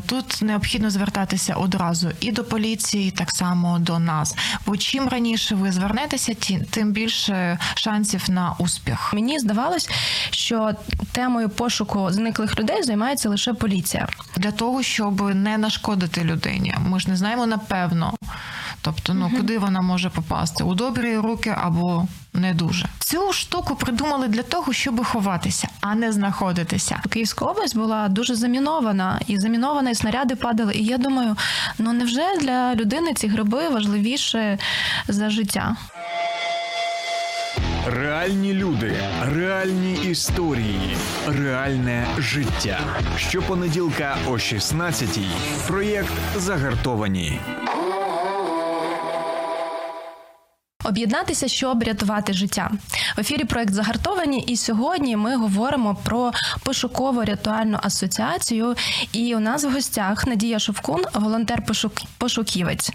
тут необхідно звертатися одразу і до поліції, і так само до нас. Бо чим раніше ви звернетеся, тим більше шансів на успіх. Мені здавалось, що темою пошуку зниклих людей займається лише поліція. Для того, щоб не нашкодити людині. Ми ж не знаємо напевно. Тобто, ну куди вона може попасти? У добрі руки або не дуже. Цю штуку придумали для того, щоб ховатися, а не знаходитися. Київська область була дуже замінована, і замінована, і снаряди падали. І я думаю, ну невже для людини ці гриби важливіше за життя? Реальні люди, реальні історії, реальне життя. Щопонеділка о 16-й. Проєкт Загартовані. Об'єднатися, щоб рятувати життя. В ефірі проект загартовані, і сьогодні ми говоримо про пошуково-рятувальну асоціацію. І у нас в гостях Надія Шовкун, волонтер пошуківець.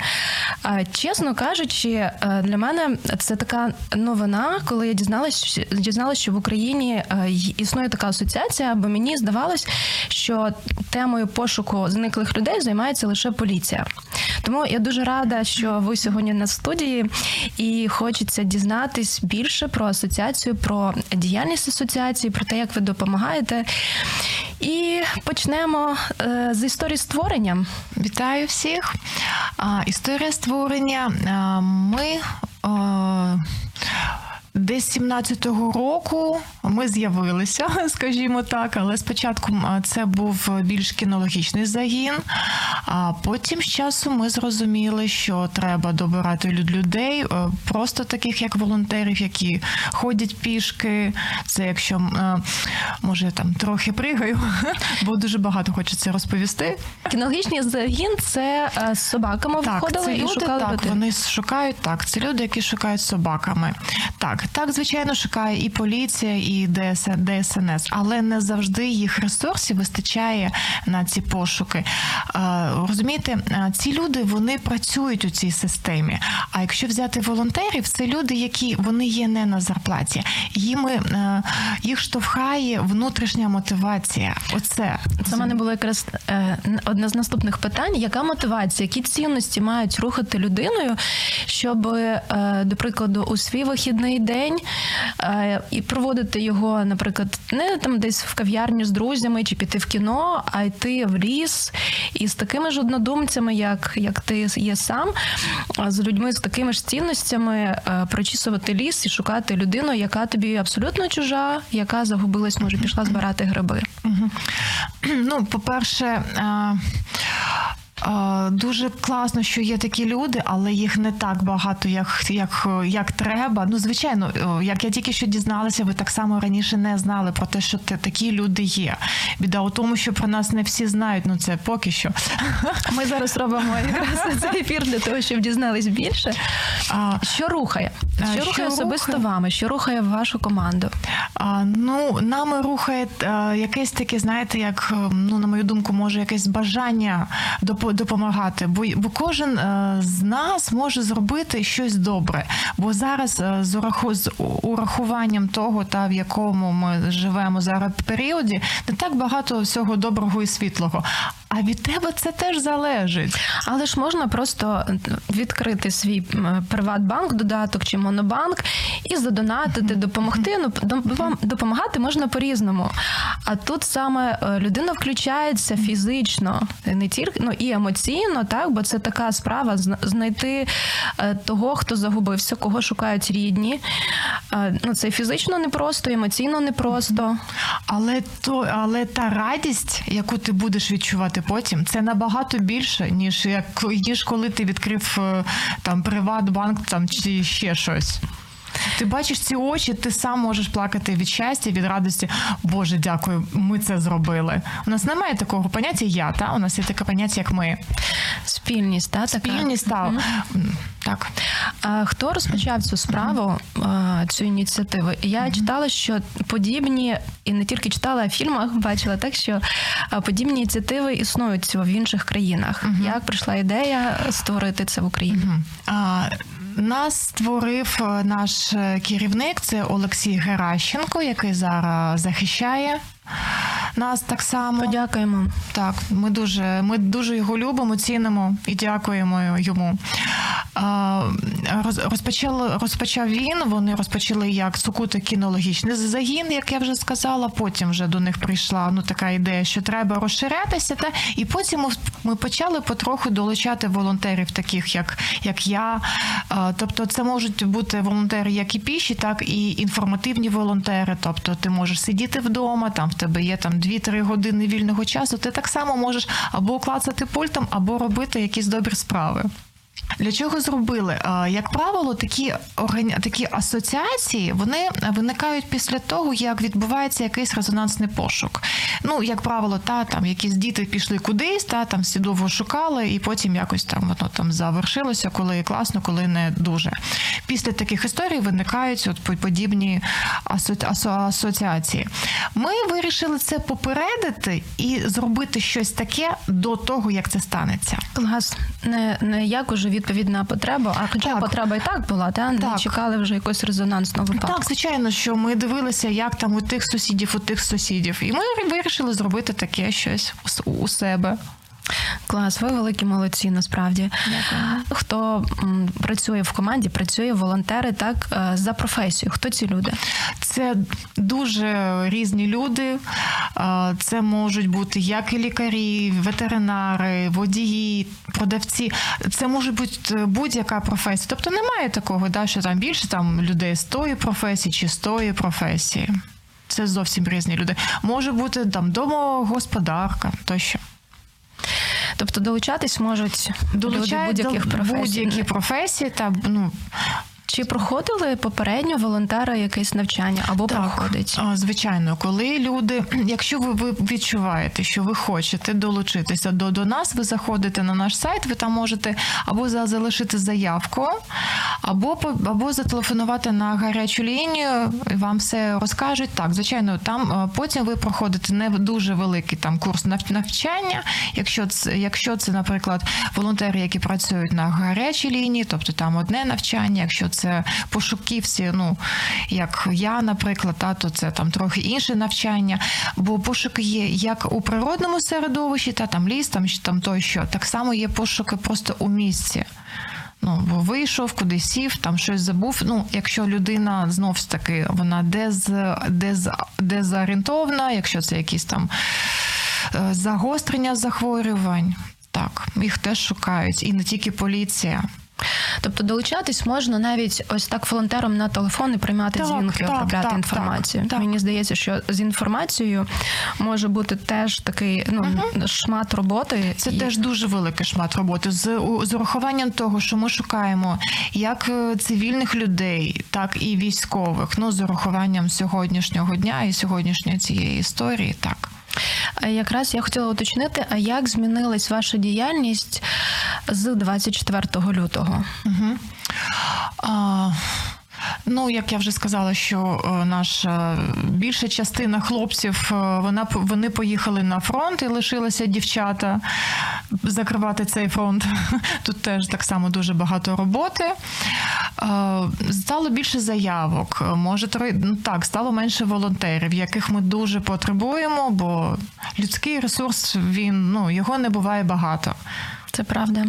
Чесно кажучи, е, для мене це така новина, коли я дізналась, дізналась, що в Україні е, існує така асоціація, бо мені здавалось, що темою пошуку зниклих людей займається лише поліція. Тому я дуже рада, що ви сьогодні на студії, і хочеться дізнатись більше про асоціацію, про діяльність асоціації, про те, як ви допомагаєте. І почнемо е, з історії створення. Вітаю всіх. А, історія створення. А, ми а, десь 17-го року ми з'явилися, скажімо так, але спочатку це був більш кінологічний загін. А потім з часу ми зрозуміли, що треба добирати людей, е, просто таких як волонтерів, які ходять пішки. Це якщо е, може я там трохи пригаю, бо дуже багато хочеться розповісти. Кінологічний загін це е, з собаками Так, виходили це і люди, шукали так, людей. вони шукають так. Це люди, які шукають собаками. Так, так, звичайно, шукає і поліція, і ДС, ДСНС, але не завжди їх ресурсів вистачає на ці пошуки. Розумієте, ці люди вони працюють у цій системі. А якщо взяти волонтерів, це люди, які вони є не на зарплаті. Їм е, їх штовхає внутрішня мотивація. Оце Це мене було якраз е, одне з наступних питань: яка мотивація, які цінності мають рухати людиною, щоб, е, до прикладу, у свій вихідний день і проводити його, наприклад, не там десь в кав'ярню з друзями чи піти в кіно, а йти в ліс і з такими ж однодумцями, як, як ти є сам, з людьми з такими ж цінностями е, прочісувати ліс і шукати людину, яка тобі абсолютно чужа, яка загубилась, може, пішла збирати гриби. Ну, по-перше, е, дуже класно, що є такі люди, але їх не так багато, як, як, як треба. Ну, звичайно, як я тільки що дізналася, ви так само раніше не знали про те, що те- такі люди є. Біда у тому, що про нас не всі знають, ну це поки що. Ми зараз робимо якраз цей ефір для того, щоб дізнались більше. А, Що рухає? Що, що рухає особисто рухає? вами? Що рухає вашу команду? А, ну, нами рухає е, якесь таке, знаєте, як, е, ну, на мою думку, може якесь бажання допо- допомагати. Бо, бо кожен е, з нас може зробити щось добре. Бо зараз е, з, ураху, з урахуванням того, та в якому ми живемо зараз періоді, не так багато всього доброго і світлого. А від тебе це теж залежить. Але ж можна просто відкрити свій Приватбанк, додаток чи монобанк і задонатити, допомогти. Ну допом- допомагати можна по-різному. А тут саме е, людина включається фізично, не тільки ну і емоційно, так бо це така справа знайти е, того, хто загубився, кого шукають рідні. Е, Ну це фізично непросто, емоційно непросто. Але то, але та радість, яку ти будеш відчувати потім, це набагато більше, ніж як ніж коли ти відкрив е, там Приватбанк там чи ще щось. Ти бачиш ці очі, ти сам можеш плакати від щастя, від радості. Боже, дякую, ми це зробили. У нас немає такого поняття я, та у нас є таке поняття, як ми. Спільність, та така. Спільність та м, так. А Хто розпочав цю справу, цю ініціативу? Я читала, що подібні, і не тільки читала, а в фільмах бачила так, що подібні ініціативи існують в інших країнах. Як прийшла ідея створити це в Україні? А, Нас створив е, наш е, керівник, це Олексій Геращенко, який зараз захищає нас так само. Подякуємо. Так, ми дуже, ми дуже його любимо, цінимо і дякуємо йому. Розпочав, розпочав він. Вони розпочали як сукути кінологічний загін, як я вже сказала. Потім вже до них прийшла ну така ідея, що треба розширятися. Та і потім ми почали потроху долучати волонтерів, таких як як я. Тобто, це можуть бути волонтери, як і піші, так і інформативні волонтери. Тобто, ти можеш сидіти вдома, там тебе є там 2-3 години вільного часу. Ти так само можеш або клацати пультом, або робити якісь добрі справи. Для чого зробили? Як правило, такі такі асоціації вони виникають після того, як відбувається якийсь резонансний пошук. Ну, як правило, та там якісь діти пішли кудись, та там всі довго шукали, і потім якось там воно там завершилося, коли класно, коли не дуже. Після таких історій виникають от подібні асоціації. Ми вирішили це попередити і зробити щось таке до того, як це станеться. Клас, не не як уже відповідна потреба, а хоча так. потреба і так була, та не так. чекали вже якось резонансного випадку. Так, звичайно, що ми дивилися, як там у тих сусідів, у тих сусідів, і ми вирішили зробити таке щось у себе. Клас, ви великі молодці, насправді. Дякую. Хто м, працює в команді, працює волонтери так е, за професію. Хто ці люди? Це дуже різні люди. Е, це можуть бути як і лікарі, ветеринари, водії, продавці. Це може бути будь-яка професія. Тобто немає такого, да, що там більше там людей з тої професії чи з тої професії. Це зовсім різні люди. Може бути там домогосподарка тощо. Тобто долучатись можуть Долучають люди будь-яких професій. будь-які професії та ну чи проходили попередньо волонтери якесь навчання або так, проходить? Звичайно, коли люди, якщо ви, ви відчуваєте, що ви хочете долучитися до до нас, ви заходите на наш сайт, ви там можете або залишити заявку, або або зателефонувати на гарячу лінію, і вам все розкажуть. Так, звичайно, там потім ви проходите не дуже великий там курс навчання. Якщо це, якщо це, наприклад, волонтери, які працюють на гарячій лінії, тобто там одне навчання, якщо це це пошуківці, ну як я, наприклад, та, то це там трохи інше навчання. Бо пошуки є як у природному середовищі, та там ліс, там там тощо. Так само є пошуки просто у місці. Ну, бо вийшов, куди сів, там щось забув. Ну, якщо людина знов ж таки вона дез, дез, дезорієнтовна, якщо це якісь там е, загострення захворювань, так, їх теж шукають. І не тільки поліція. Тобто долучатись можна навіть ось так волонтером на телефон і приймати так, дзвінки, так, обробляти так, інформацію. Мені здається, що з інформацією може бути теж такий ну угу. шмат роботи. Це і... теж дуже великий шмат роботи. З з урахуванням того, що ми шукаємо як е, цивільних людей, так і військових. Ну з урахуванням сьогоднішнього дня і сьогоднішньої цієї історії, так. Якраз я хотіла уточнити, а як змінилась ваша діяльність з 24 лютого? Угу. А... Ну, як я вже сказала, що е, наша більша частина хлопців е, вона вони поїхали на фронт і лишилися дівчата закривати цей фронт. Тут теж так само дуже багато роботи. Е, стало більше заявок. Може, ну, так, стало менше волонтерів, яких ми дуже потребуємо, бо людський ресурс він ну його не буває багато. Це правда.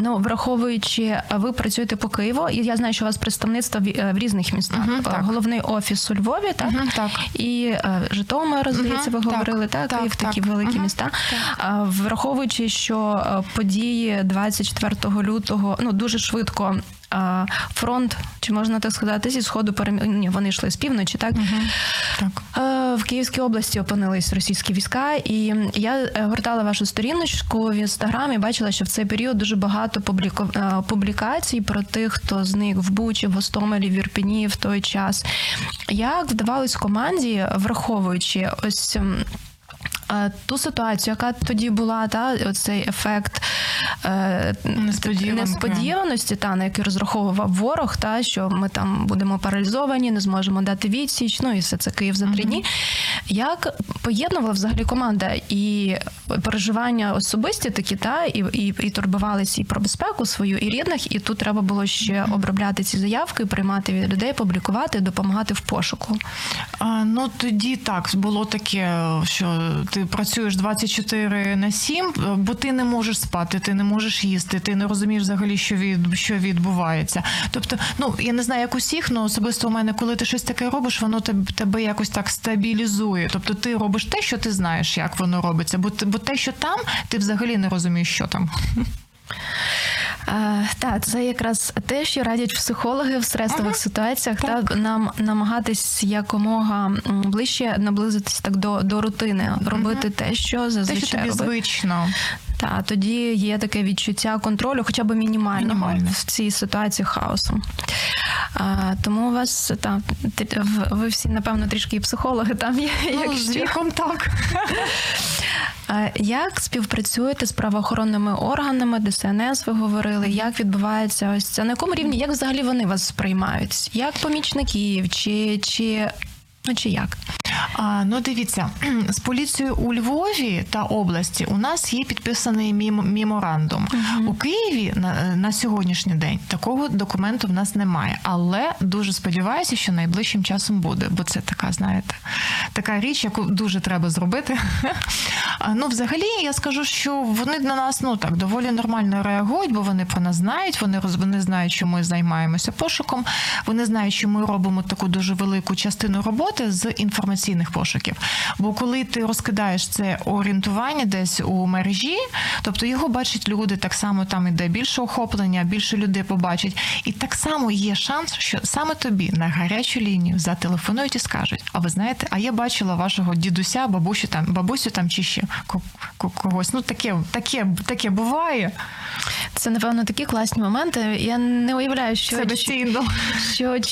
Ну, враховуючи, ви працюєте по Києву, і я знаю, що у вас представництво в е, різних містах. Uh-huh, так. Головний офіс у Львові, так uh-huh, так. і е, Житомир, здається, ви uh-huh, говорили, так, так, Київ, такі великі міста. Враховуючи, що е, події 24 лютого ну дуже швидко фронт, чи можна так сказати, зі сходу перем... Ні, вони йшли з півночі, так? Угу. так. В Київській області опинились російські війська, і я е, гортала вашу сторіночку в інстаграмі, бачила, що в цей період дуже багато. Е, публікацій про тих, хто зник в Бучі, в Гостомелі, в Ірпіні в той час. Як вдавалось команді, враховуючи ось е, ту ситуацію, яка тоді була, та оцей ефект е, несподіваності, та на який розраховував ворог, та що ми там будемо паралізовані, не зможемо дати відсіч. Ну і все це Київ за три дні. Як поєднувала взагалі команда і переживання особисті такі, та і, і, і турбувалися і про безпеку свою, і рідних, і тут треба було ще обробляти ці заявки, приймати від людей, публікувати, допомагати в пошуку. А, ну тоді так було таке, що ти працюєш 24 на 7, бо ти не можеш спати, ти не можеш їсти, ти не розумієш взагалі, що від що відбувається. Тобто, ну я не знаю, як усіх, але особисто у мене, коли ти щось таке робиш, воно тебе, тебе якось так стабілізує. Тобто ти робиш те, що ти знаєш, як воно робиться, бо бо те, що там, ти взагалі не розумієш, що там. Е, Так, це якраз те, що радять психологи в стресових Ага. ситуаціях, Так. так. нам намагатись якомога ближче наблизитись так до, до рутини, робити те, що Те, зазвичай що тобі робити. звично. Та тоді є таке відчуття контролю, хоча б мінімального Мінімальне. в цій ситуації хаосу. А, тому у вас та ви всі напевно трішки і психологи там є. Ну, з віком так. Як співпрацюєте з правоохоронними органами, ДСНС ви говорили? Як відбувається ось це? На якому рівні? Як взагалі вони вас сприймають? Як помічників, чи, чи, ну, чи як? А, ну дивіться, з поліцією у Львові та області у нас є підписаний меморандум. У Києві на, на сьогоднішній день такого документу в нас немає. Але дуже сподіваюся, що найближчим часом буде, бо це така, знаєте, така річ, яку дуже треба зробити. А, ну, взагалі, я скажу, що вони на нас ну так доволі нормально реагують, бо вони про нас знають. Вони роз вони знають, що ми займаємося пошуком. Вони знають, що ми робимо таку дуже велику частину роботи з інформаційних пошуків. Бо коли ти розкидаєш це орієнтування десь у мережі, тобто його бачать люди, так само там іде більше охоплення, більше людей побачать. І так само є шанс, що саме тобі на гарячу лінію зателефонують і скажуть: а ви знаєте, а я бачила вашого дідуся, бабусю там, бабусю там чи ще ко- ко- когось. Ну таке, таке, таке буває. Це напевно такі класні моменти. Я не уявляю, що Це безцінно. що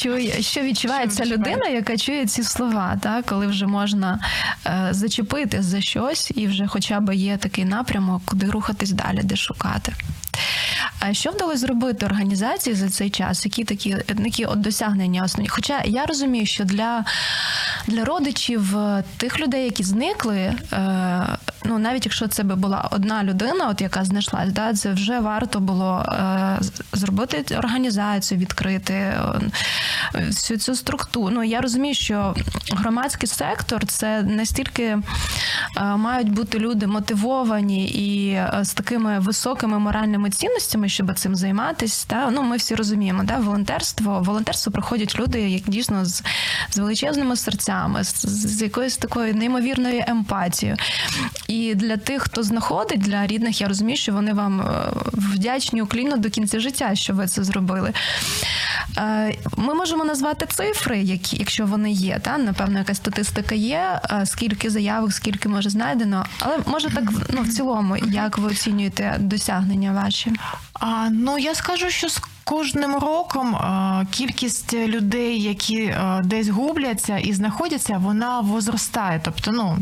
що відчуває Що ця людина, яка чує ці слова, так коли вже можна е, зачепити за щось, і вже хоча б є такий напрямок, куди рухатись далі, де шукати. А що вдалося зробити організації за цей час? Які такі, які от досягнення основні? Хоча я розумію, що для, для родичів е, тих людей, які зникли, е, ну навіть якщо це би була одна людина, от яка знайшлась, да, це вже варто було е, зробити організацію, відкрити е, всю цю структуру. Ну я розумію, що громадський сектор це настільки е, мають бути люди мотивовані і е, з такими високими моральними цінностями, щоб цим займатися. Та ну ми всі розуміємо, да, волонтерство. Волонтерство приходять люди, як дійсно з, з величезними серцями, з, з якоюсь такою неймовірною емпатією. І для тих, хто знаходить, для рідних, я розумію, що вони вам е, вдячні уклінно до кінця життя, що ви це зробили. Е, Ми можемо назвати цифри, які, якщо вони є. Та? Напевно, якась статистика є, е, скільки заявок, скільки може знайдено. Але може так ну, в цілому, як ви оцінюєте досягнення ваші? А, ну я скажу, що з кожним роком а, кількість людей, які а, десь губляться і знаходяться, вона возростає. Тобто, ну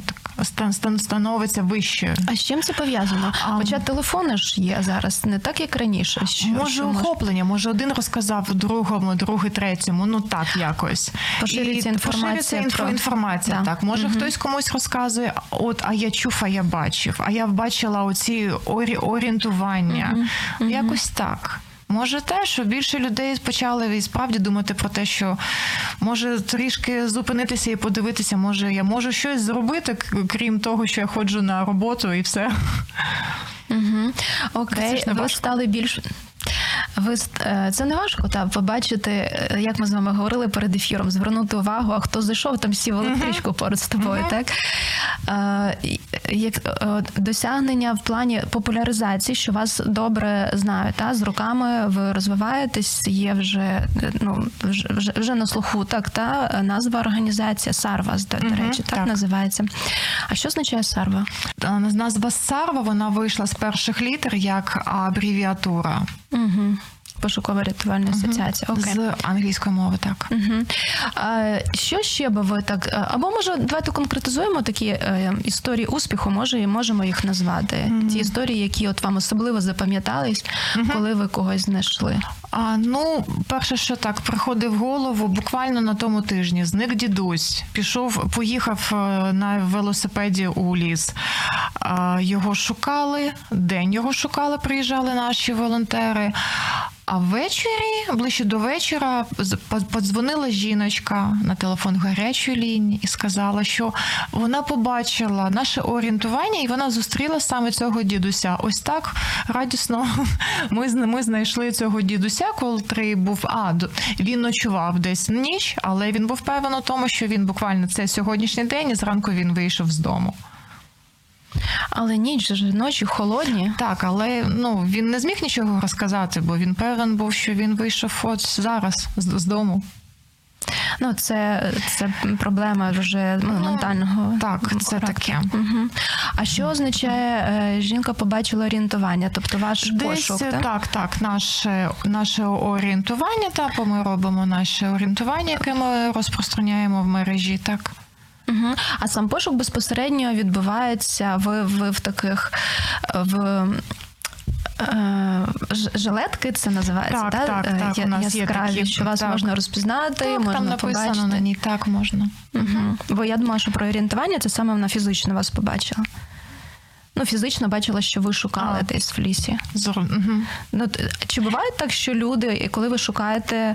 становиться вищою. А з чим це пов'язано? А, Хоча телефони ж є зараз не так, як раніше. Що, може що охоплення, може один розказав другому, другий третьому. Ну так якось Поширюється І інформація поширюється про- інформація. Да. Так, може хтось комусь розказує, от а я чув, а я бачив, а я бачила оці орі- орієнтування. Якось так. Може те, що більше людей почали і справді думати про те, що може трішки зупинитися і подивитися, може я можу щось зробити, крім того, що я ходжу на роботу і все. Угу. Окей, ви стали більш. Ви е, це не важко та побачити, е, як ми з вами говорили перед ефіром, звернути увагу, а хто зайшов, там сів електричку поруч з тобою, так Е, як досягнення в плані популяризації, що вас добре знають, та з роками ви розвиваєтесь, є вже ну вже вже, вже на слуху, так та назва організація Сарва, до, до речі, так, так. називається. А що означає Сарва? Назва Сарва вона вийшла з перших літер як абревіатура. Угу. Пошукова рятувальна асоціація. Окей. З англійської мови, так. Угу. А, що ще би ви так? е, Або може давайте конкретизуємо такі е, історії успіху, може і можемо їх назвати. Mm-hmm. Ті історії, які от вам особливо запам'ятались, mm-hmm. коли ви когось знайшли. А, Ну, перше, що так приходив в голову, буквально на тому тижні зник дідусь, пішов, поїхав е, на велосипеді у ліс. А, Його шукали, день його шукали, приїжджали наші волонтери. А ввечері, ближче до вечора, подзвонила жіночка на телефон гарячої лінії і сказала, що вона побачила наше орієнтування, і вона зустріла саме цього дідуся. Ось так радісно ми ми знайшли цього дідуся, коли був а він ночував десь ніч, але він був певен у тому, що він буквально це сьогоднішній день і зранку він вийшов з дому. Але ніч же ночі холодні. Так, але ну він не зміг нічого розказати, бо він певен був, що він вийшов от зараз з, з дому. Ну, це це проблема вже ну, ментального. Так, це характеру. таке. Угу. А що означає е, жінка побачила орієнтування? Тобто ваш Десь, пошук? Так, так, так. Наше наше орієнтування, так, ми робимо наше орієнтування, яке ми розпространяємо в мережі. так. Угу. А сам пошук безпосередньо відбувається в, в, в таких в. Е, жилетки це називається, так? Так, так, так. Я, у нас яскраві, є такі, що вас так. можна розпізнати, так, можна там написано побачити. на ній, так можна. Угу. Бо я думала, що про орієнтування це саме вона фізично вас побачила. Ну, фізично бачила, що ви шукали а, десь в лісі. Угу. Ну, Чи буває так, що люди, коли ви шукаєте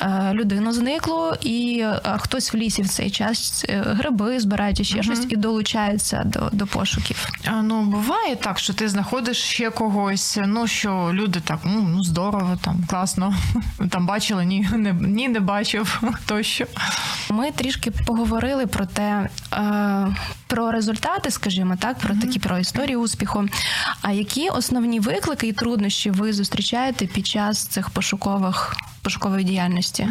е, людину зниклу, і е, хтось в лісі в цей час е, гриби збирають ще угу. щось і долучаються до до пошуків? А, ну, буває так, що ти знаходиш ще когось, ну що люди так, ну здорово, там класно, там бачили, ні, не ні, не бачив тощо. Ми трішки поговорили про те, е, про результати, скажімо так, про такі про історії успіху. А які основні виклики і труднощі ви зустрічаєте під час цих пошукових пошукової діяльності?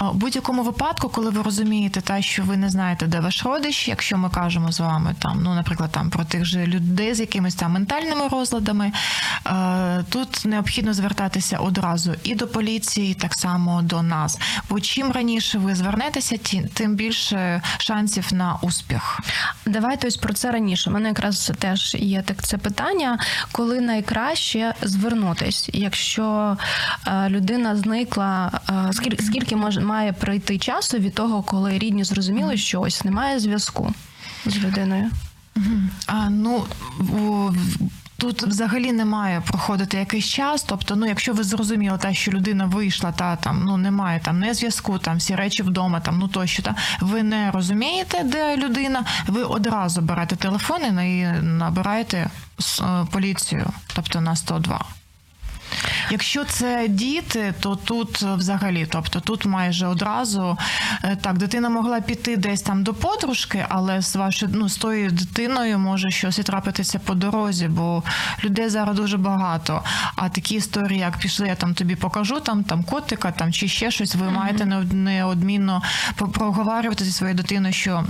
У будь-якому випадку, коли ви розумієте, те, що ви не знаєте, де ваш родич, якщо ми кажемо з вами там, ну наприклад, там про тих же людей з якимись там ментальними розладами, е, тут необхідно звертатися одразу і до поліції, і так само до нас. Бо чим раніше ви звернетеся, тим більше шансів на успіх. Давайте ось про це раніше. У мене якраз теж є так це питання, коли найкраще звернутись, якщо е, людина зникла, е, скільки скільки скільки може має пройти часу від того, коли рідні зрозуміли, що ось немає зв'язку з людиною? А ну Тут взагалі не має проходити якийсь час. Тобто, ну якщо ви зрозуміли, те, що людина вийшла, та там ну немає там не зв'язку, там всі речі вдома, там ну тощо, та ви не розумієте, де людина, ви одразу берете телефон і набираєте е, поліцію, тобто на 102. Якщо це діти, то тут взагалі, тобто тут майже одразу е, так, дитина могла піти десь там до подружки, але з вашою ну, з тою дитиною може щось і трапитися по дорозі, бо людей зараз дуже багато. А такі історії, як пішли, я там тобі покажу, там там котика, там чи ще щось, ви mm-hmm. маєте неодмінно проговорювати зі своєю дитиною, що.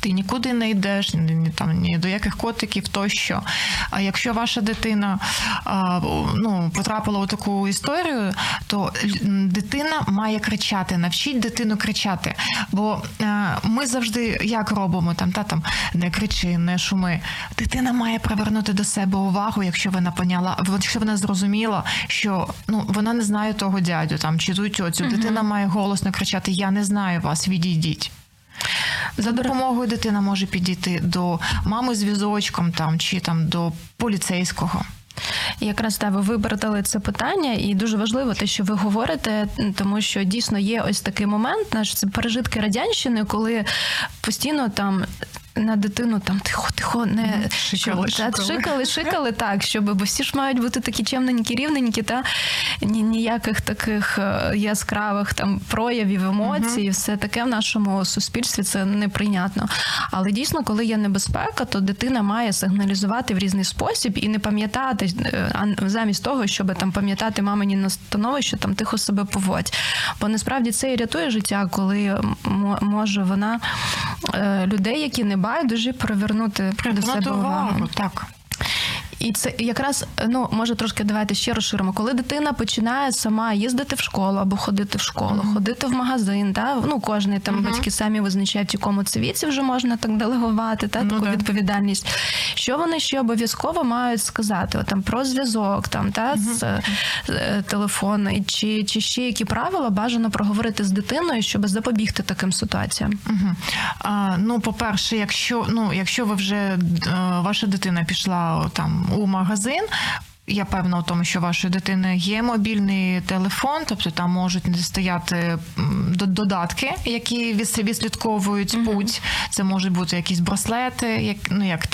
Ти нікуди не йдеш, ні там ні до яких котиків тощо. А якщо ваша дитина а, ну, потрапила у таку історію, то дитина має кричати, навчіть дитину кричати. Бо а, ми завжди як робимо там, та там не кричи, не шуми. Дитина має привернути до себе увагу, якщо вона поняла, якщо вона зрозуміла, що ну вона не знає того дядю там чи ту тьоцю. Дитина має голосно кричати: Я не знаю вас, відійдіть. За допомогою дитина може підійти до мами з візочком там чи там до поліцейського. Якраз та ви вибрали це питання, і дуже важливо те, що ви говорите, тому що дійсно є ось такий момент, наш це пережитки радянщини, коли постійно там на дитину там тихо, тихо, не шикали, щоб, шикали. Та, шикали, шикали так, щоб бо всі ж мають бути такі чемненькі, рівненькі, та ні, ніяких таких е, яскравих там проявів емоцій, uh все таке в нашому суспільстві це неприйнятно. Але дійсно, коли є небезпека, то дитина має сигналізувати в різний спосіб і не пам'ятати, е, а замість того, щоб там пам'ятати мамині настанови, що там тихо себе поводь. Бо насправді це і рятує життя, коли може вона людей, які не байдуже привернути до себе увагу. Так. І це якраз ну може трошки давайте ще розширимо. Коли дитина починає сама їздити в школу або ходити в школу, mm-hmm. ходити в магазин, та ну кожний там mm-hmm. батьки самі визначають, в якому це віці вже можна так делегувати, та ну, таку да. відповідальність. Що вони ще обов'язково мають сказати? От, там про зв'язок, там та mm-hmm. з е, телефону, чи, чи ще які правила бажано проговорити з дитиною, щоб запобігти таким ситуаціям? А, Ну, по перше, якщо ну якщо ви вже е, ваша дитина пішла там у магазин. Я певна в тому, що у вашої дитини є мобільний телефон, тобто там можуть стояти додатки, які відслідковують uh-huh. путь. Це можуть бути якісь браслети, як ну як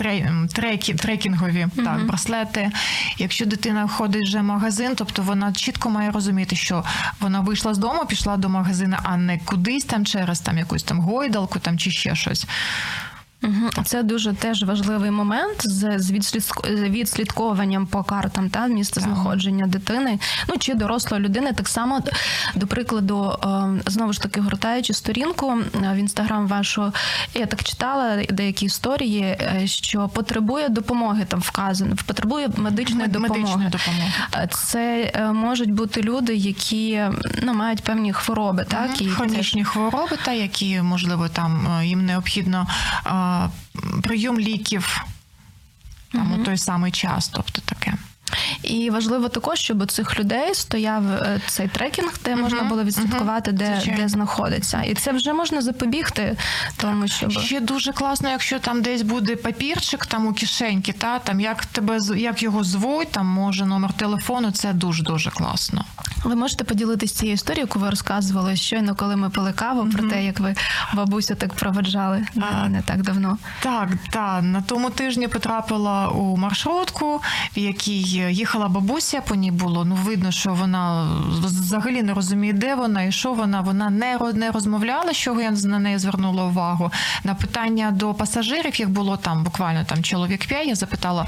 треки, трекінгові uh-huh. так, браслети. Якщо дитина ходить вже в магазин, тобто вона чітко має розуміти, що вона вийшла з дому, пішла до магазину, а не кудись там через там якусь там гойдалку там чи ще щось. Це дуже теж важливий момент з відслідковуванням по картам та місце знаходження дитини, ну чи дорослої людини. Так само, до прикладу, ем, знову ж таки, гортаючи сторінку е, в інстаграм вашу, я так читала деякі історії, е, що потребує допомоги там вказано, потребує медичної допомоги. Медичної допомоги. Е, це можуть бути люди, які ну, мають певні хвороби, так і хронічні хвороби, та які можливо там їм необхідно прийом ліків там у той самий час, тобто таке. І важливо також, щоб у цих людей стояв е, цей трекінг, де можна було відслідкувати, де де знаходиться, і це вже можна запобігти. Тому що ще дуже класно, якщо там десь буде папірчик, там у кишеньки, та там як тебе як його звуть, там може номер телефону. Це дуже дуже класно. Ви можете поділитися цією історією, яку ви розказували щойно, коли ми пили каву, mm-hmm. про те, як ви бабусю так проведжали а, не так давно. Так, так. На тому тижні потрапила у маршрутку, в якій їхала бабуся. По ній було ну видно, що вона взагалі не розуміє, де вона і що вона. Вона не не розмовляла, що я на неї звернула увагу. На питання до пасажирів, їх було там буквально там чоловік п'ять, я запитала.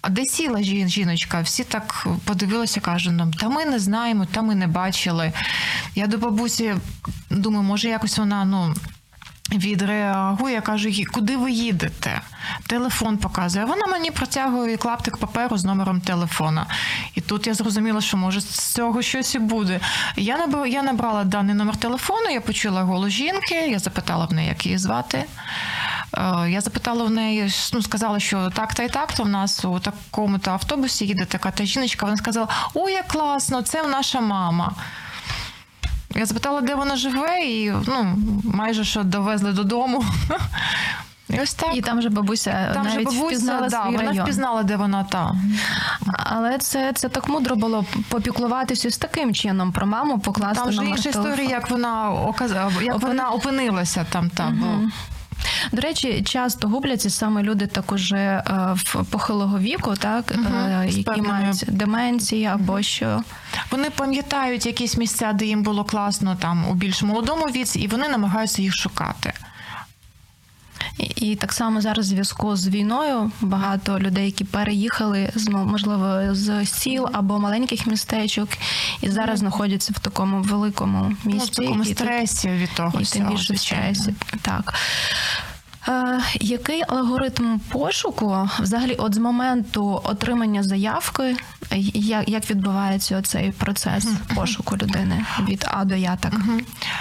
А де сіла жіночка? Всі так подивилися, кажуть нам, та ми не знаємо, та ми не бачили. Я до бабусі думаю, може, якось вона ну. Відреагує, кажу, куди ви їдете? Телефон показує. Вона мені протягує клаптик паперу з номером телефона. І тут я зрозуміла, що може з цього щось і буде. Я набрала, я набрала даний номер телефону, я почула голос жінки, я запитала в неї, як її звати. Е, я запитала в неї, ну сказала, що так та й так, то в нас у такому-то автобусі їде така та жіночка. Вона сказала: Ой, як класно, це наша мама. Я запитала, де вона живе, і ну, майже що довезли додому. І ось так. І там же бабуся там навіть бабуся, впізнала да, свій вона район. впізнала, де вона та. Але це це так мудро було попіклуватися з таким чином про маму, покласти Там же інша історія, як вона як Опин... вона опинилася там. Та, угу. бо... До речі, часто губляться саме люди також е, в похилого віку, так угу, які мають деменції або що. Вони пам'ятають якісь місця, де їм було класно там у більш молодому віці, і вони намагаються їх шукати. І так само зараз в зв'язку з війною багато людей, які переїхали з можливо з сіл або маленьких містечок, і зараз знаходяться в такому великому місті. Ну, в такому стресі від того. І тим більше стресі. Так. Е, який алгоритм пошуку взагалі, от з моменту отримання заявки, як як відбувається цей процес пошуку людини від А до Я? Так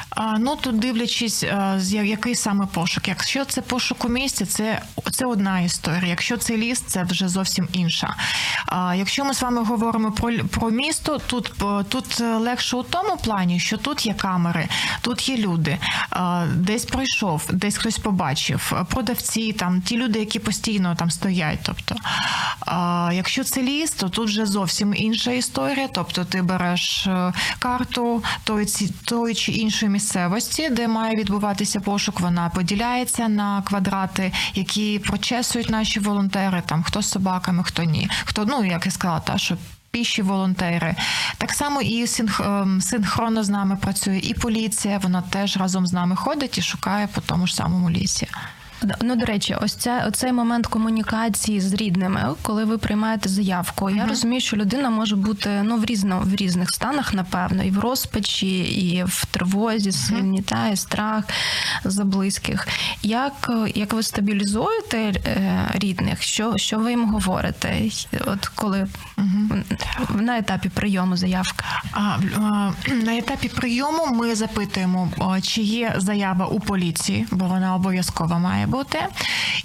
а, ну тут дивлячись, е, який саме пошук. Якщо це пошук у місті, це це одна історія. Якщо це ліс, це вже зовсім інша. А якщо ми з вами говоримо про про місто, тут тут легше у тому плані, що тут є камери, тут є люди, десь пройшов, десь хтось побачив продавці, там ті люди, які постійно там стоять. Тобто, якщо це ліс, то тут вже зовсім інша історія. Тобто, ти береш е, карту тої, тої чи іншої місцевості, де має відбуватися пошук. Вона поділяється на квадрати, які прочесують наші волонтери. Там хто з собаками, хто ні, хто ну як я сказала, та що. Піші волонтери так само і ем, синхронно з нами працює і поліція. Вона теж разом з нами ходить і шукає по тому ж самому лісі. Ну, до речі, ось ця оцей момент комунікації з рідними, коли ви приймаєте заявку. Я розумію, що людина може бути ну в різно в різних станах, напевно, і в розпачі, і в тривозі, сильні, та і страх за близьких. Як, як ви стабілізуєте е, рідних? Що, що ви їм говорите? От коли на етапі прийому заявки? А, а, на етапі прийому ми запитуємо, чи є заява у поліції, бо вона обов'язково має бути.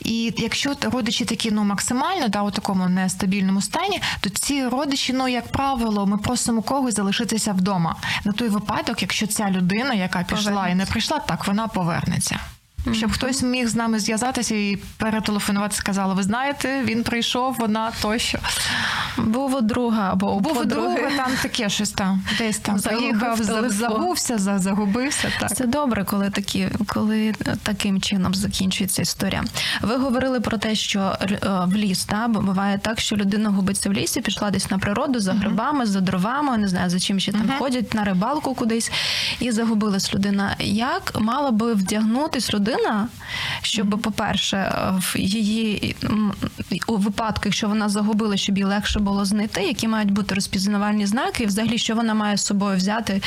І якщо родичі такі ну максимально да, у такому нестабільному стані, то ці родичі, ну як правило, ми просимо когось залишитися вдома на той випадок, якщо ця людина, яка пішла і не прийшла, так вона повернеться. Щоб хтось міг з нами зв'язатися і перетелефонувати, сказала, ви знаєте, він прийшов, вона тощо. Був у друга або у Був у друга там таке щось там, десь там заїхав, забувся, за- загубився. Так. Це добре, коли такі, коли таким чином закінчується історія. Ви говорили про те, що е, в ліс та бо буває так, що людина губиться в лісі, пішла десь на природу за грибами, за дровами, не знаю за чим ще там ходять на рибалку кудись, і загубилась людина. Як мала би вдягнутись людина, щоб, по-перше, в її у випадку, якщо вона загубила, щоб їй легше було знайти, які мають бути розпізнавальні знаки, і взагалі, що вона має з собою взяти,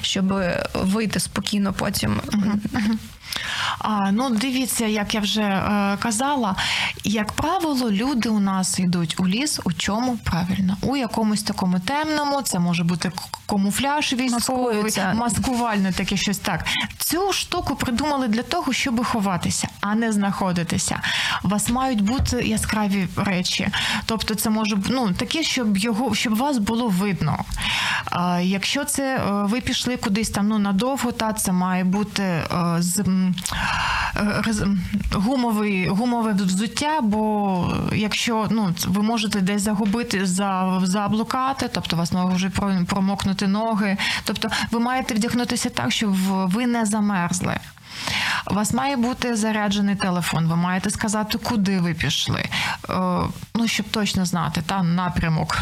щоб вийти спокійно потім. А, ну, дивіться, як я вже е, казала, як правило, люди у нас йдуть у ліс. У чому правильно? У якомусь такому темному, це може бути камуфляж військовий, маскувальне таке щось так. Цю штуку придумали для того, щоб ховатися, а не знаходитися. У вас мають бути яскраві речі. Тобто, це може ну, таке, щоб його щоб вас було видно. Якщо це е, ви пішли кудись там ну, надовго, та це має бути е, з е, гумовий, гумове взуття, бо якщо ну, ви можете десь загубити, за, заблукати, тобто вас про- промокнути ноги. Тобто ви маєте вдягнутися так, щоб ви не замерзли. У вас має бути заряджений телефон. Ви маєте сказати, куди ви пішли. Ну, щоб точно знати, та напрямок.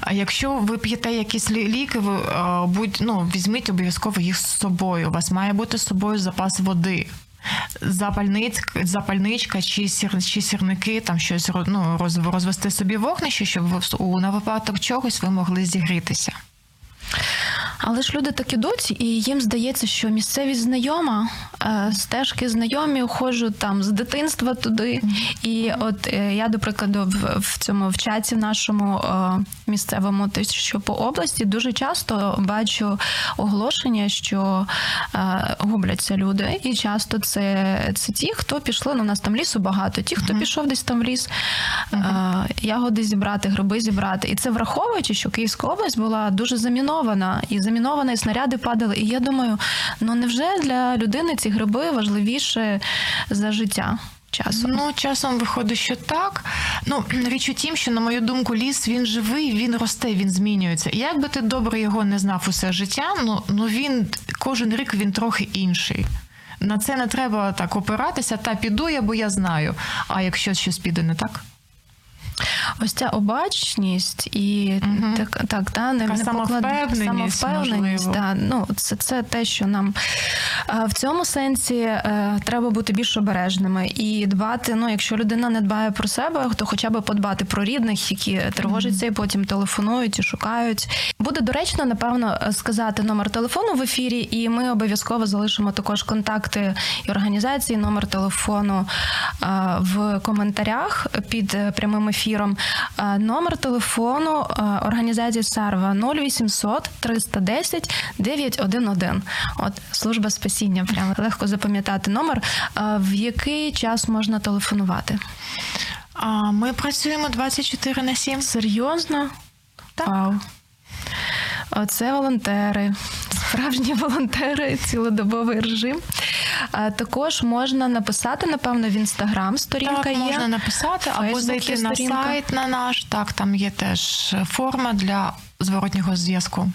А якщо ви п'єте якісь ліки, ви будь ну візьміть обов'язково їх з собою. У вас має бути з собою запас води. Запальниць, запальничка чи сір, чи сірники, там щось ну, роз, розвести собі вогнище, щоб у на випадок чогось ви могли зігрітися. Але ж люди так ідуть, і їм здається, що місцевість знайома, е, стежки знайомі, ходжу там з дитинства туди. І от е, я, до прикладу, в, в цьому в чаті нашому е, місцевому, те, що по області, дуже часто бачу оголошення, що губляться люди. І часто це, це ті, хто пішли. Ну, у нас там лісу багато, ті, хто пішов десь там в ліс, ягоди зібрати, гриби зібрати. І це враховуючи, що Київська область була дуже замінована, і замінована, снаряди падали. І я думаю, ну невже для людини ці гриби важливіше за життя часом? Ну, часом виходить, що так. Ну, річ у тім, що, на мою думку, ліс він живий, він росте, він змінюється. І як би ти добре його не знав усе життя, ну, ну він кожен рік він трохи інший. На це не треба так опиратися, та піду я, бо я знаю. А якщо щось піде не так? Ось ця обачність і Мгм. так, так та, не, Така самовпевненість, самовпевненість. Да, ну, це, це те, що нам е, в цьому сенсі е, треба бути більш обережними і дбати. Ну, якщо людина не дбає про себе, то хоча б подбати про рідних, які тривожаться і потім телефонують і шукають. Буде доречно, напевно, сказати номер телефону в ефірі, і ми обов'язково залишимо також контакти і організації, номер телефону е, в коментарях під е, прямим ефіром. Е, Номер телефону е, організації Сарва 0800 310 911. От служба спасіння. Прямо легко запам'ятати номер. Е, В який час можна телефонувати? А ми працюємо 24 на 7. Серйозно? Так. Вау. Оце волонтери, справжні волонтери, цілодобовий режим. А також можна написати, напевно, в інстаграм сторінка Так, є. можна написати або зайти на сторінка. сайт на наш. Так, там є теж форма для зворотнього зв'язку.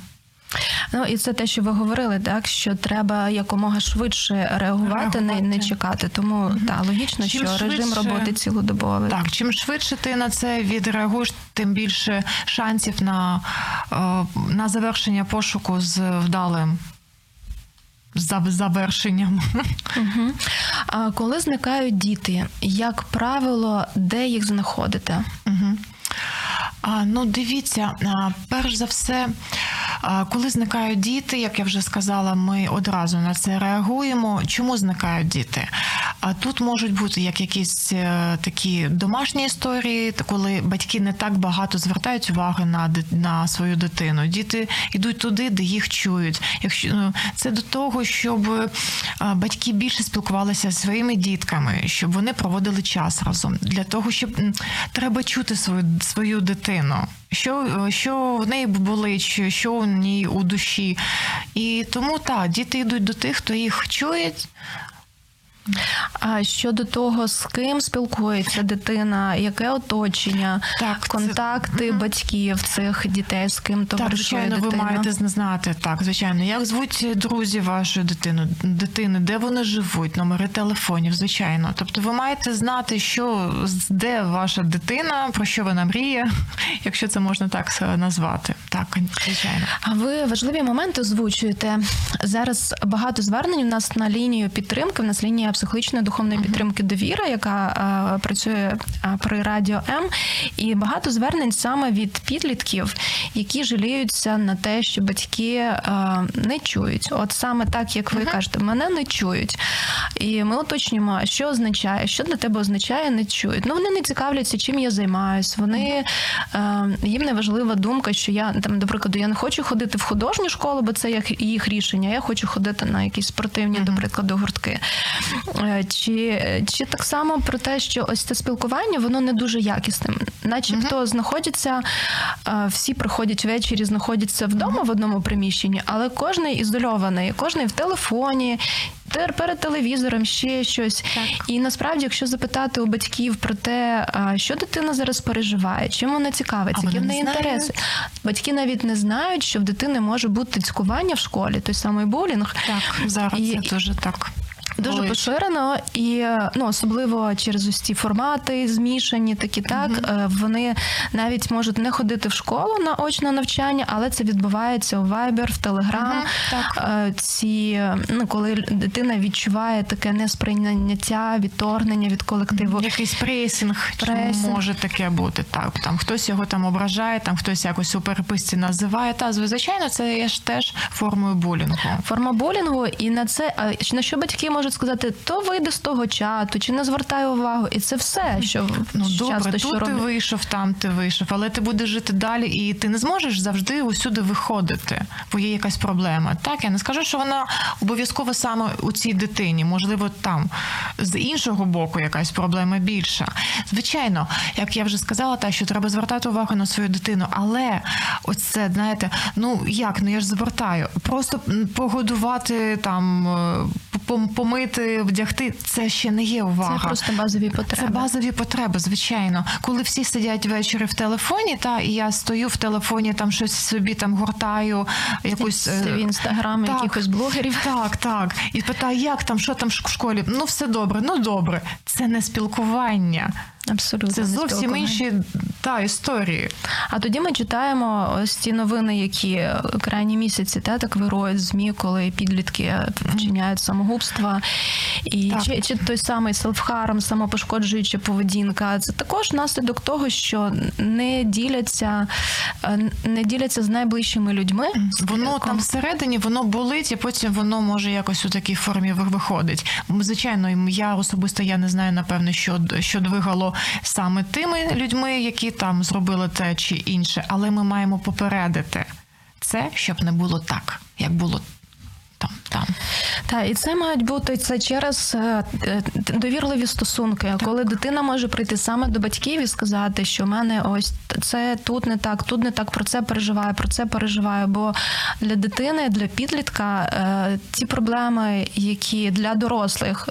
Ну і це те, що ви говорили, так що треба якомога швидше реагувати, Не, не чекати. Тому так, логічно, Чим що режим роботи цілодобовий. Так, чим швидше ти на це відреагуєш, тим більше шансів на, е, на завершення пошуку з вдалим за завершенням. Угу. А коли зникають діти, як правило, де їх знаходити? Угу. Ну, дивіться, перш за все, коли зникають діти, як я вже сказала, ми одразу на це реагуємо. Чому зникають діти? А тут можуть бути як якісь е, такі домашні історії, коли батьки не так багато звертають уваги на на свою дитину. Діти йдуть туди, де їх чують. Якщо ну, це до того, щоб е, батьки більше спілкувалися зі своїми дітками, щоб вони проводили час разом для того, щоб треба чути свою свою дитину. Що що в неї болить, що в ній у душі. І тому так, діти йдуть до тих, хто їх чує, а щодо того, з ким спілкується дитина, яке оточення, так, контакти це... батьків цих дітей, з ким товаришує Так, звичайно, дитина? ви маєте знати. Так, звичайно, як звуть друзі вашої дитини, дитини, де вони живуть, номери телефонів, звичайно. Тобто, ви маєте знати, що де ваша дитина, про що вона мріє, якщо це можна так назвати. Так, звичайно. А ви важливі моменти озвучуєте зараз. Багато звернень у нас на лінію підтримки. В нас лінія психологічної духовної підтримки довіра, яка а, працює при радіо М, і багато звернень саме від підлітків, які жаліються на те, що батьки а, не чують. От саме так, як ви uh-huh. кажете, мене не чують. І ми уточнюємо, що означає, що для тебе означає, не чують. Ну вони не цікавляться, чим я займаюсь. Вони їм не важлива думка, що я там, до прикладу, я не хочу ходити в художню школу, бо це їх рішення. Я хочу ходити на якісь спортивні, до прикладу, гуртки. Е, чи чи так само про те, що ось це спілкування воно не дуже якісним, начебто uh знаходяться, е, всі приходять ввечері, знаходяться вдома uh в одному приміщенні, але кожний ізольований, кожний в телефоні. Перед телевізором ще щось, так. і насправді, якщо запитати у батьків про те, що дитина зараз переживає, чим вона цікавиться, які в неї інтереси, батьки навіть не знають, що в дитини може бути цькування в школі, той самий булінг. Так, зараз і, це дуже так. Дуже Ой. поширено і ну особливо через ці формати змішані, такі так mm вони навіть можуть не ходити в школу на очне навчання, але це відбувається у Viber, в Telegram. mm. Е, ці ну коли дитина відчуває таке несприйняття, відторгнення від колективу. Якийсь пресінг, пресінг. може таке бути. Так там хтось його там ображає, там хтось якось у переписці називає. Та звичайно, це є ж теж формою булінгу. Форма булінгу, і на це на що батьки можуть можуть сказати, то вийде з того чату, чи не звертай увагу, і це все, що ну добре, часто, тут що ти вийшов, там ти вийшов, але ти будеш жити далі, і ти не зможеш завжди усюди виходити, бо є якась проблема. Так я не скажу, що вона обов'язково саме у цій дитині, можливо, там з іншого боку якась проблема більша. Звичайно, як я вже сказала, та що треба звертати увагу на свою дитину, але оце знаєте, ну як? Ну я ж звертаю, просто погодувати там помити помити, вдягти це ще не є увага. Це просто базові потреби. Це базові потреби, звичайно. Коли всі сидять ввечері в телефоні, та і я стою в телефоні, там щось собі там гортаю, якусь в інстаграм якихось блогерів. Так, так. І питаю, як там, що там в школі? Ну, все добре, ну добре. Це не спілкування. Абсолютно це зовсім інші та історії. А тоді ми читаємо ось ці новини, які крайні місяці та так вирують змі, коли підлітки вчиняють самогубства, і чи, чи той самий селфхарм, самопошкоджуюча поведінка. Це також наслідок того, що не діляться, е, не діляться з найближчими людьми. Воно там всередині воно болить, і потім воно може якось у такій формі виходить. Звичайно, я особисто я не знаю, напевно, що що двигало саме тими людьми, які там зробили те чи інше, але ми маємо попередити це, щоб не було так, як було. Там, там. Так, і це мають бути це через е, е, довірливі стосунки, так. коли дитина може прийти саме до батьків і сказати, що в мене ось це тут не так, тут не так про це переживаю, про це переживаю. Бо для дитини, для підлітка е, ті проблеми, які для дорослих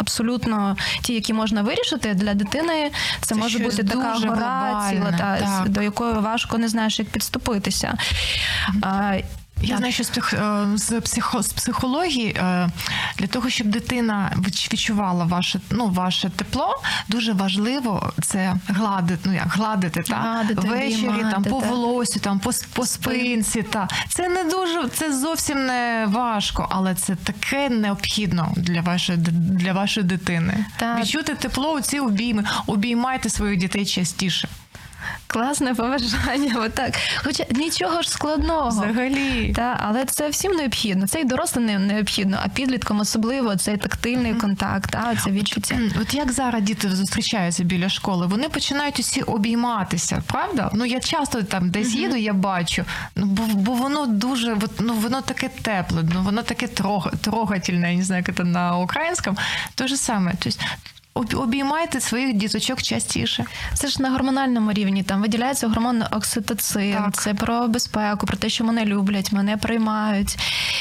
абсолютно ті, які можна вирішити для дитини, це, це може бути така гора ціла, та, до якої важко не знаєш, як підступитися. А, Я знаю, що з, псих, е, з, психо, з психології е, для того, щоб дитина відч- відчувала ваше, ну, ваше тепло, дуже важливо це гладити, ну як гладити, та? Гладити, ввечері, там, по так. волосю, там, по, по спинці. Та. Це не дуже, це зовсім не важко, але це таке необхідно для вашої, для вашої дитини. Так. Відчути тепло у ці обійми, обіймайте своїх дітей частіше. Класне побажання, отак. Хоча нічого ж складного. Взагалі. Та, але це всім необхідно. Це і дорослим не- необхідно, а підліткам особливо цей тактильний контакт, та, це відчуття. М, От як зараз діти зустрічаються біля школи, вони починають усі обійматися, правда? Ну я часто там десь їду, я бачу. Ну бо, бо воно дуже от, ну воно таке тепле, ну воно таке трог, трогательне, я не знаю, як це на українському. Те ж саме. Тобто об- обіймайте своїх діточок частіше. Це ж на гормональному рівні. Там виділяється гормон окситоцин. Так. Це про безпеку, про те, що мене люблять, мене приймають.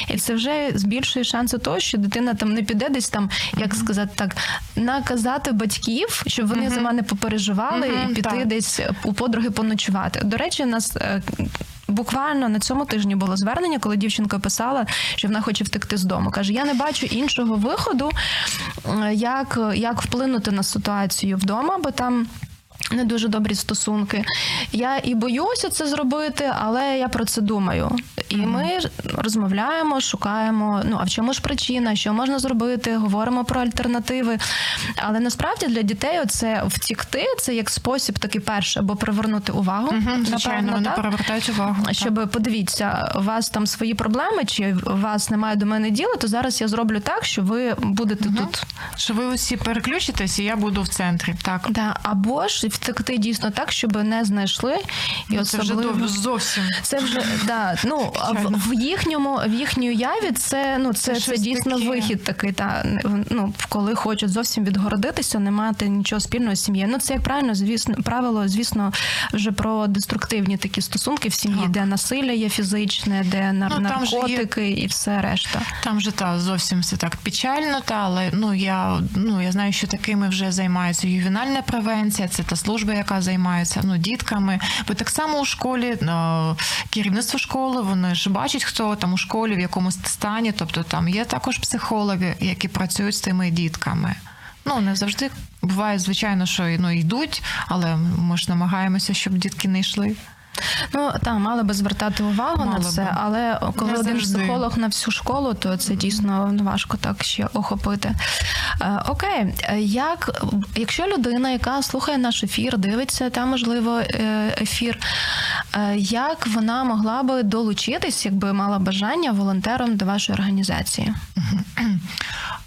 І це вже збільшує шанси того, що дитина там не піде десь там, як сказати так, наказати батьків, щоб вони за мене попереживали Мгм, і піти так. десь у подруги поночувати. До речі, нас. Буквально на цьому тижні було звернення, коли дівчинка писала, що вона хоче втекти з дому. Каже: я не бачу іншого виходу, е, як, як вплинути на ситуацію вдома, бо там. Не дуже добрі стосунки. Я і боюся це зробити, але я про це думаю. І ми розмовляємо, шукаємо. Ну а в чому ж причина, що можна зробити? Говоримо про альтернативи. Але насправді для дітей це втікти, це як спосіб, такий перший, або привернути увагу. Угу, звичайно, вони так? перевертають увагу. так. Щоб подивіться, у вас там свої проблеми, чи у вас немає до мене діла, то зараз я зроблю так, що ви будете тут Що ви усі переключитесь, і я буду в центрі. Так. Да, або ж втекти дійсно так, щоб не знайшли. І Ну, Це вже особливо... зовсім. Це вже да, ну в, в їхньому в їхній уяві це ну це, Це це, дійсно таке. вихід такий. Та ну коли хочуть зовсім відгородитися, не мати нічого спільного з сім'єю. Ну це як правильно, звісно, правило, звісно, вже про деструктивні такі стосунки в сім'ї, Так. де насилля є фізичне, де нар- Ну, же є- наркотики і все решта. Там же та зовсім все так печально, та але ну я ну я знаю, що такими вже займається ювенальна превенція. Це та служба, яка займається ну дітками. Бо так само у школі е, керівництво школи вони ж бачать, хто там у школі в якому стані. Тобто там є також психологи, які працюють з тими дітками. Ну не завжди буває, звичайно, що ну йдуть, але ми ж намагаємося, щоб дітки не йшли. Ну там мали би звертати увагу Мали на це, би. але коли Не один завжди. психолог на всю школу, то це дійсно важко так ще охопити. Е, окей, як якщо людина, яка слухає наш ефір, дивиться там, можливо, е, ефір, е, як вона могла би долучитись, якби мала бажання волонтером до вашої організації?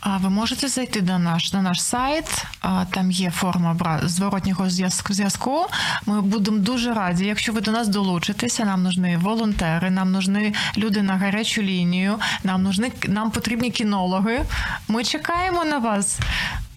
А ви можете зайти до наш на наш сайт. Там є форма зворотнього зв'язку. Ми будемо дуже раді, якщо ви до нас долучитеся. Нам нужні волонтери, нам нужні люди на гарячу лінію. Нам нужні нам потрібні кінологи. Ми чекаємо на вас.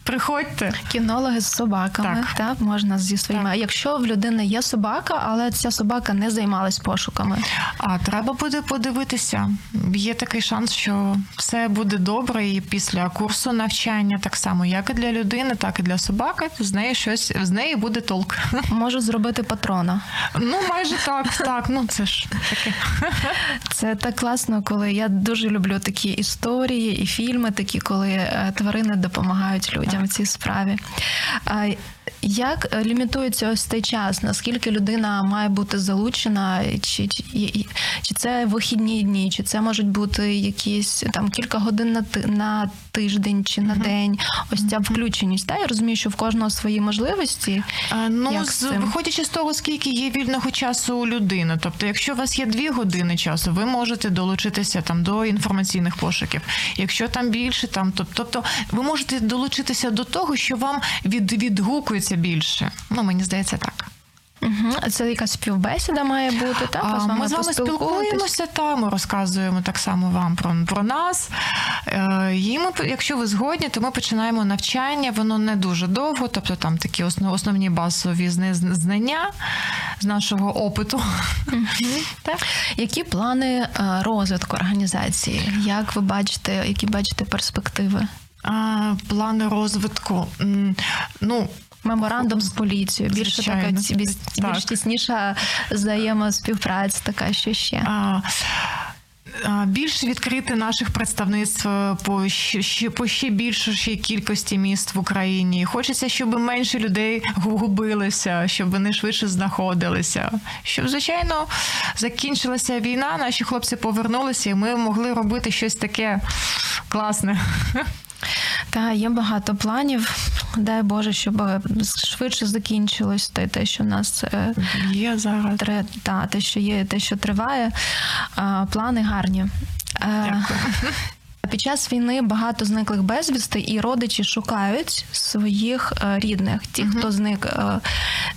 Приходьте. Кінологи з собаками, Так. так, можна зі своїми. Так. А якщо в людини є собака, але ця собака не займалась пошуками. А треба буде подивитися. Є такий шанс, що все буде добре, і після курсу навчання, так само, як і для людини, так і для собаки, з неї щось з неї буде толк. Можу зробити патрона. Ну, майже так, так. Ну це ж таке. Це так класно, коли я дуже люблю такі історії і фільми, такі, коли е, тварини допомагають людям в цій справі. Як лімітується ось цей час? Наскільки людина має бути залучена? Чи, чи, чи це вихідні дні, чи це можуть бути якісь там кілька годин на, ти- на тиждень чи на день? Ось ця включеність. Та я розумію, що в кожного свої можливості. А, Ну, Як з, цим? виходячи з того, скільки є вільного часу у людини. Тобто, якщо у вас є дві години часу, ви можете долучитися там до інформаційних пошуків. Якщо там більше, там тоб- тобто ви можете долучитися до того, що вам від, відгукується більше. Ну, мені здається, так. Угу. Це якась співбесіда має бути, так? А, Ми з вами спілкуємося, та ми розказуємо так само вам про, про нас. Е, І ми, якщо ви згодні, то ми починаємо навчання. Воно не дуже довго, тобто там такі основ- основні базові знання з нашого опиту. Так. Які плани е, розвитку організації? Як ви бачите, які бачите перспективи? Плани розвитку. Ну, Меморандум з поліцією, більше така більш, Так. більш тісніша взаємоспівпраця, така що ще. А, більше відкрити наших представництв по ще по ще більшій кількості міст в Україні. Хочеться, щоб менше людей губилися, щоб вони швидше знаходилися. Щоб, звичайно, закінчилася війна, наші хлопці повернулися, і ми могли робити щось таке класне. Та є багато планів. Дай Боже, щоб швидше закінчилось те, те, що нас е, Є зараз. тре, та те, що є, те, що триває. Плани гарні. Е, Дякую. Під час війни багато зниклих безвісти, і родичі шукають своїх е, рідних, ті, хто зник, е,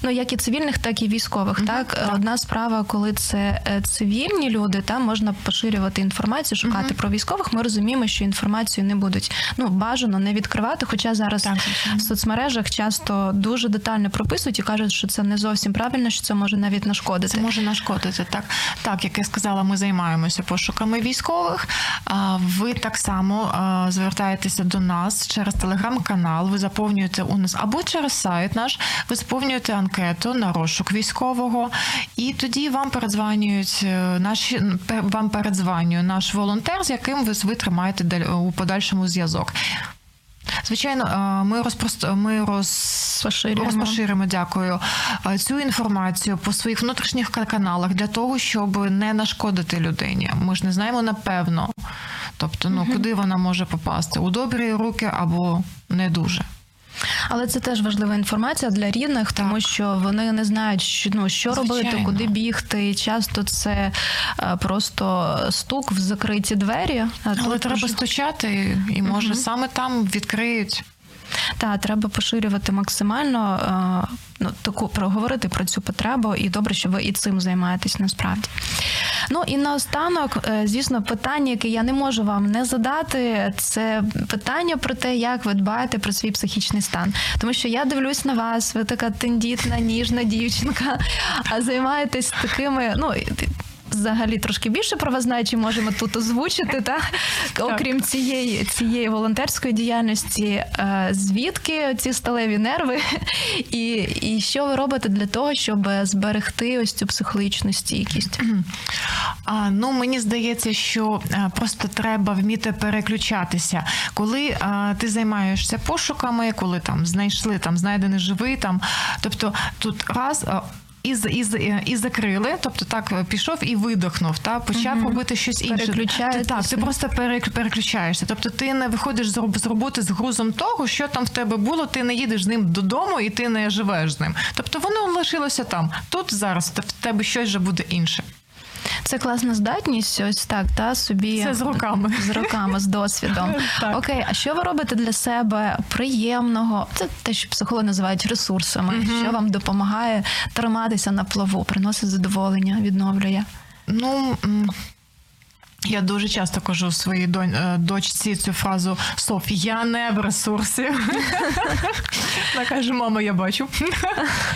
ну як і цивільних, так і військових. Так? одна справа, коли це е, цивільні люди, там можна поширювати інформацію, шукати про військових. Ми розуміємо, що інформацію не будуть ну бажано не відкривати. Хоча зараз Так, в соцмережах часто дуже детально прописують і кажуть, що це не зовсім правильно, що це може навіть нашкодити. Це може нашкодити. Так, так, як я сказала, ми займаємося пошуками військових. А ви так само а, звертаєтеся до нас через телеграм-канал. Ви заповнюєте у нас або через сайт наш, ви заповнюєте анкету на розшук військового, і тоді вам передзванюють е, наші вам передзванює наш волонтер, з яким ви, тримаєте у подальшому зв'язок. Звичайно, е, ми розпрост... ми роз... Розпоширимо, дякую, е, цю інформацію по своїх внутрішніх каналах для того, щоб не нашкодити людині. Ми ж не знаємо напевно. Тобто, ну куди вона може попасти? У добрі руки або не дуже. Але це теж важлива інформація для рідних, тому що вони не знають, що ну що робити, Звичайно. куди бігти. І часто це е, просто стук в закриті двері. Але треба що... стучати, і може саме там відкриють. Та треба поширювати максимально е, ну, таку проговорити про цю потребу, і добре, що ви і цим займаєтесь насправді. Ну і наостанок, е, звісно, питання, яке я не можу вам не задати, це питання про те, як ви дбаєте про свій психічний стан. Тому що я дивлюсь на вас, ви така тендітна, ніжна дівчинка, а займаєтесь такими, ну. Взагалі трошки більше про вас знаю, чи можемо тут озвучити, та окрім цієї цієї волонтерської діяльності, е, звідки ці сталеві нерви, і, і що ви робите для того, щоб зберегти ось цю психологічну стійкість? А, ну мені здається, що е, просто треба вміти переключатися. Коли е, ти займаєшся пошуками, коли там знайшли там знайдений живий, там тобто тут раз. І, і, і закрили, тобто так е, пішов і видохнув, та почав робити щось інше. Ти, так, ти просто перек- переключаєшся. Тобто ти не виходиш з роботи з грузом того, що там в тебе було, ти не їдеш з ним додому і ти не живеш з ним. Тобто воно лишилося там. Тут зараз в тебе щось вже буде інше. Це класна здатність, ось так, та собі Це з роками. з роками, з досвідом. Так. Окей, а що ви робите для себе приємного? Це те, що психологи називають ресурсами, що вам допомагає триматися на плаву, приносить задоволення, відновлює. Ну. Я дуже часто кажу своїй донь, е, дочці цю фразу Соф, я не в ресурсі. Вона каже, мама, я бачу.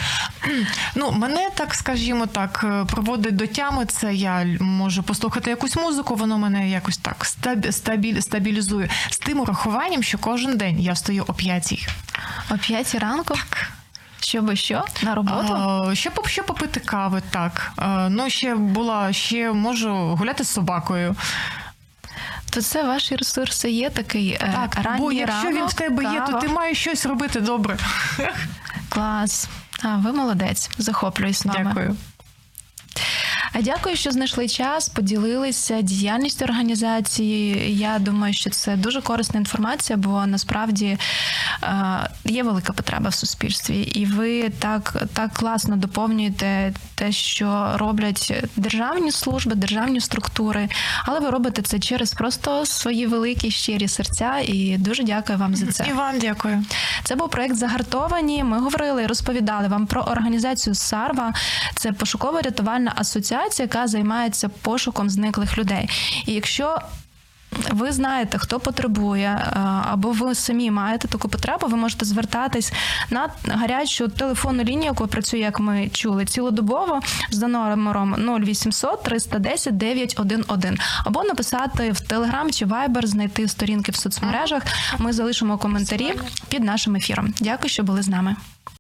ну, мене так, скажімо так, е, проводить до тями. Це я можу послухати якусь музику, воно мене якось так стабі- стабіль, стабілізує. З тим урахуванням, що кожен день я встаю о п'ятій. О п'ятій ранку? Щоби що? На роботу? А, Ще поп- ще попити кави, так. А, Ну, ще була, ще можу гуляти з собакою. То це ваші ресурси є такий е, Так, ранній бо якщо ранок, він в тебе є, то ти маєш щось робити добре. Клас. А, ви молодець, захоплююсь нами. Дякую. А дякую, що знайшли час, поділилися діяльністю організації. Я думаю, що це дуже корисна інформація, бо насправді е, є велика потреба в суспільстві, і ви так, так класно доповнюєте те, що роблять державні служби, державні структури, але ви робите це через просто свої великі щирі серця. І дуже дякую вам за це. І вам дякую. Це був проект Загартовані. Ми говорили, розповідали вам про організацію САРВА. Це пошуково-рятувальна асоціація, яка займається пошуком зниклих людей. І якщо ви знаєте, хто потребує, е, або ви самі маєте таку потребу, ви можете звертатись на гарячу телефонну лінію, яку працює, як ми чули, цілодобово за номером 0800 310 911, або написати в Telegram чи Viber, знайти сторінки в соцмережах. Ми залишимо коментарі під нашим ефіром. Дякую, що були з нами.